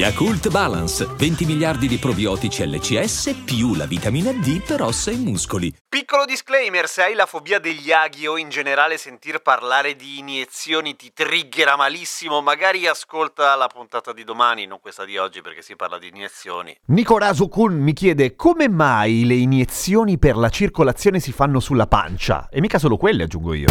Yakult Balance, 20 miliardi di probiotici LCS più la vitamina D per ossa e muscoli. Piccolo disclaimer, se hai la fobia degli aghi o in generale sentir parlare di iniezioni ti triggera malissimo, magari ascolta la puntata di domani, non questa di oggi perché si parla di iniezioni. Nikorasu Kun mi chiede come mai le iniezioni per la circolazione si fanno sulla pancia? E mica solo quelle, aggiungo io.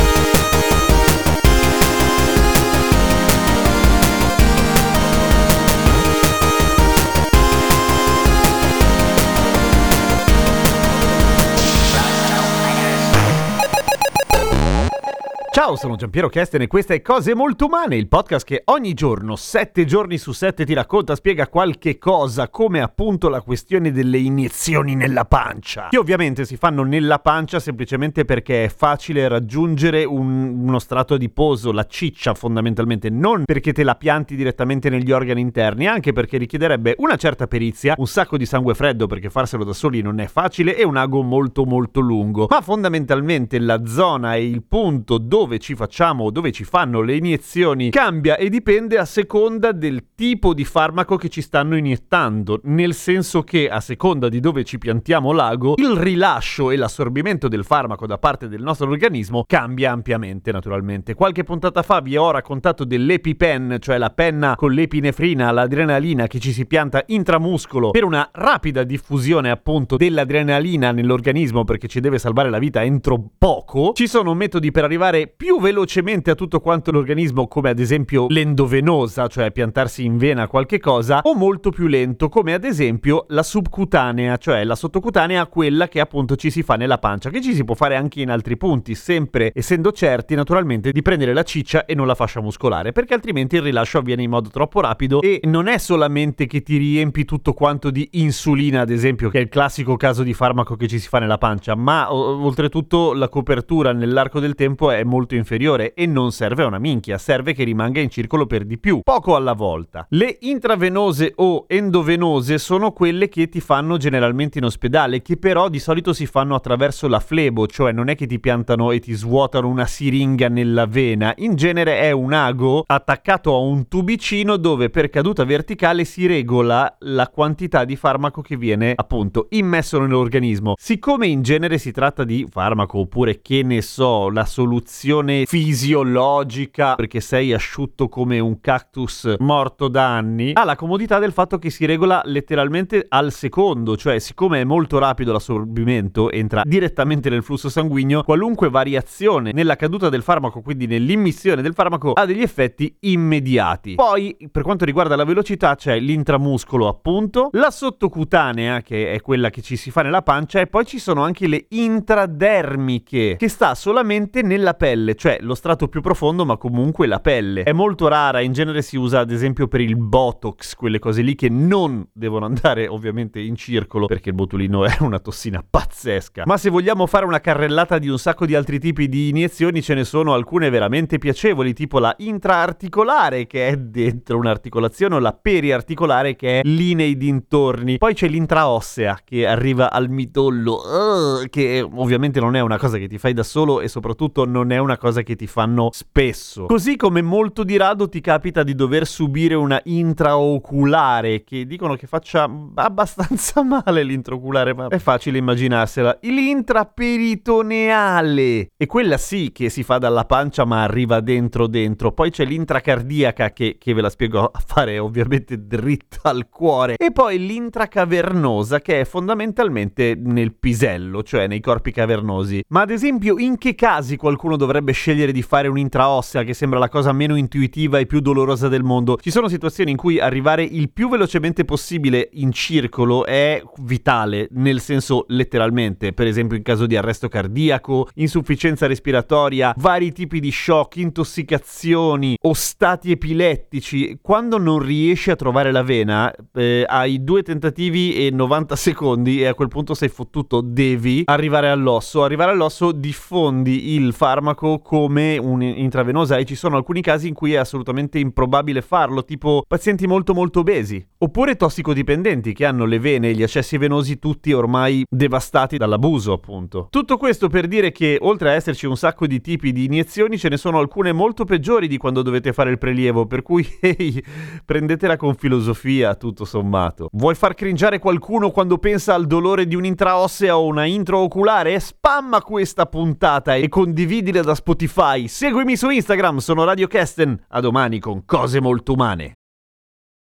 Ciao, sono Giampiero Kesten e questa è Cose Molto Umane, il podcast che ogni giorno, sette giorni su sette, ti racconta, spiega qualche cosa, come appunto la questione delle iniezioni nella pancia. Che ovviamente si fanno nella pancia semplicemente perché è facile raggiungere un- uno strato adiposo, la ciccia fondamentalmente, non perché te la pianti direttamente negli organi interni, anche perché richiederebbe una certa perizia, un sacco di sangue freddo perché farselo da soli non è facile e un ago molto molto lungo. Ma fondamentalmente la zona e il punto dove ci facciamo o dove ci fanno le iniezioni cambia e dipende a seconda del tipo di farmaco che ci stanno iniettando, nel senso che a seconda di dove ci piantiamo l'ago, il rilascio e l'assorbimento del farmaco da parte del nostro organismo cambia ampiamente naturalmente. Qualche puntata fa vi ho raccontato dell'EpiPen, cioè la penna con l'epinefrina, l'adrenalina che ci si pianta intramuscolo per una rapida diffusione appunto dell'adrenalina nell'organismo perché ci deve salvare la vita entro poco. Ci sono metodi per arrivare più velocemente a tutto quanto l'organismo, come ad esempio l'endovenosa, cioè piantarsi in vena qualche cosa, o molto più lento, come ad esempio la subcutanea, cioè la sottocutanea, quella che appunto ci si fa nella pancia, che ci si può fare anche in altri punti, sempre essendo certi naturalmente di prendere la ciccia e non la fascia muscolare, perché altrimenti il rilascio avviene in modo troppo rapido e non è solamente che ti riempi tutto quanto di insulina, ad esempio, che è il classico caso di farmaco che ci si fa nella pancia, ma o- oltretutto la copertura nell'arco del tempo è molto inferiore e non serve a una minchia, serve che rimanga in circolo per di più, poco alla volta. Le intravenose o endovenose sono quelle che ti fanno generalmente in ospedale, che però di solito si fanno attraverso la flebo, cioè non è che ti piantano e ti svuotano una siringa nella vena, in genere è un ago attaccato a un tubicino dove per caduta verticale si regola la quantità di farmaco che viene appunto immesso nell'organismo. Siccome in genere si tratta di farmaco oppure che ne so, la soluzione fisiologica perché sei asciutto come un cactus morto da anni, ha la comodità del fatto che si regola letteralmente al secondo, cioè siccome è molto rapido l'assorbimento, entra direttamente nel flusso sanguigno, qualunque variazione nella caduta del farmaco, quindi nell'immissione del farmaco, ha degli effetti immediati. Poi, per quanto riguarda la velocità, c'è l'intramuscolo appunto, la sottocutanea che è quella che ci si fa nella pancia e poi ci sono anche le intradermiche che sta solamente nella pelle, cioè lo strato più profondo ma comunque la pelle. È molto rara, in genere si usa ad esempio per il botox, quelle cose lì che non devono andare ovviamente in circolo perché il botulino è una tossina pazzesca. Ma se vogliamo fare una carrellata di un sacco di altri tipi di iniezioni ce ne sono alcune veramente piacevoli, tipo la intraarticolare che è dentro un'articolazione o la periarticolare che è lì nei dintorni. Poi c'è l'intraossea che arriva al midollo, uh, che ovviamente non è una cosa che ti fai da solo e soprattutto non è una cosa che ti fanno spesso. Così come molto di rado ti capita di dover subire una intraoculare che dicono che faccia abbastanza male l'intraoculare, ma è facile immaginarsela. L'intraperitoneale e quella sì che si fa dalla pancia ma arriva dentro dentro. Poi c'è l'intracardiaca che, che ve la spiego a fare ovviamente dritta al cuore. E poi l'intracavernosa che è fondamentalmente nel pisello, cioè nei corpi cavernosi. Ma ad esempio in che casi qualcuno dovrebbe scegliere di fare un'intraossea che sembra la cosa meno intuitiva e più dolorosa del mondo? Ci sono situazioni in cui arrivare il più velocemente possibile in circolo è vitale, nel senso letteralmente, per esempio in caso di arresto cardiaco, insufficienza respiratoria, vari tipi di shock, intossicazioni o stati epilettici. Quando non riesci a trovare la vena, eh, hai due tentativi e 90 secondi e a quel punto sei fottuto, devi arrivare all'osso. Arrivare all'osso diffondi il farmaco prelievo come un'intravenosa e ci sono alcuni casi in cui è assolutamente improbabile farlo, tipo pazienti molto molto obesi, oppure tossicodipendenti che hanno le vene e gli accessi venosi tutti ormai devastati dall'abuso, appunto. Tutto questo per dire che oltre a esserci un sacco di tipi di iniezioni, ce ne sono alcune molto peggiori di quando dovete fare il prelievo, per cui ehi, prendetela con filosofia, tutto sommato. Vuoi far cringiare qualcuno quando pensa al dolore di un'intraossea o una intraoculare? Spamma questa puntata e condividila da Spotify. Seguimi su Instagram, sono Radio Kesten. A domani con cose molto umane.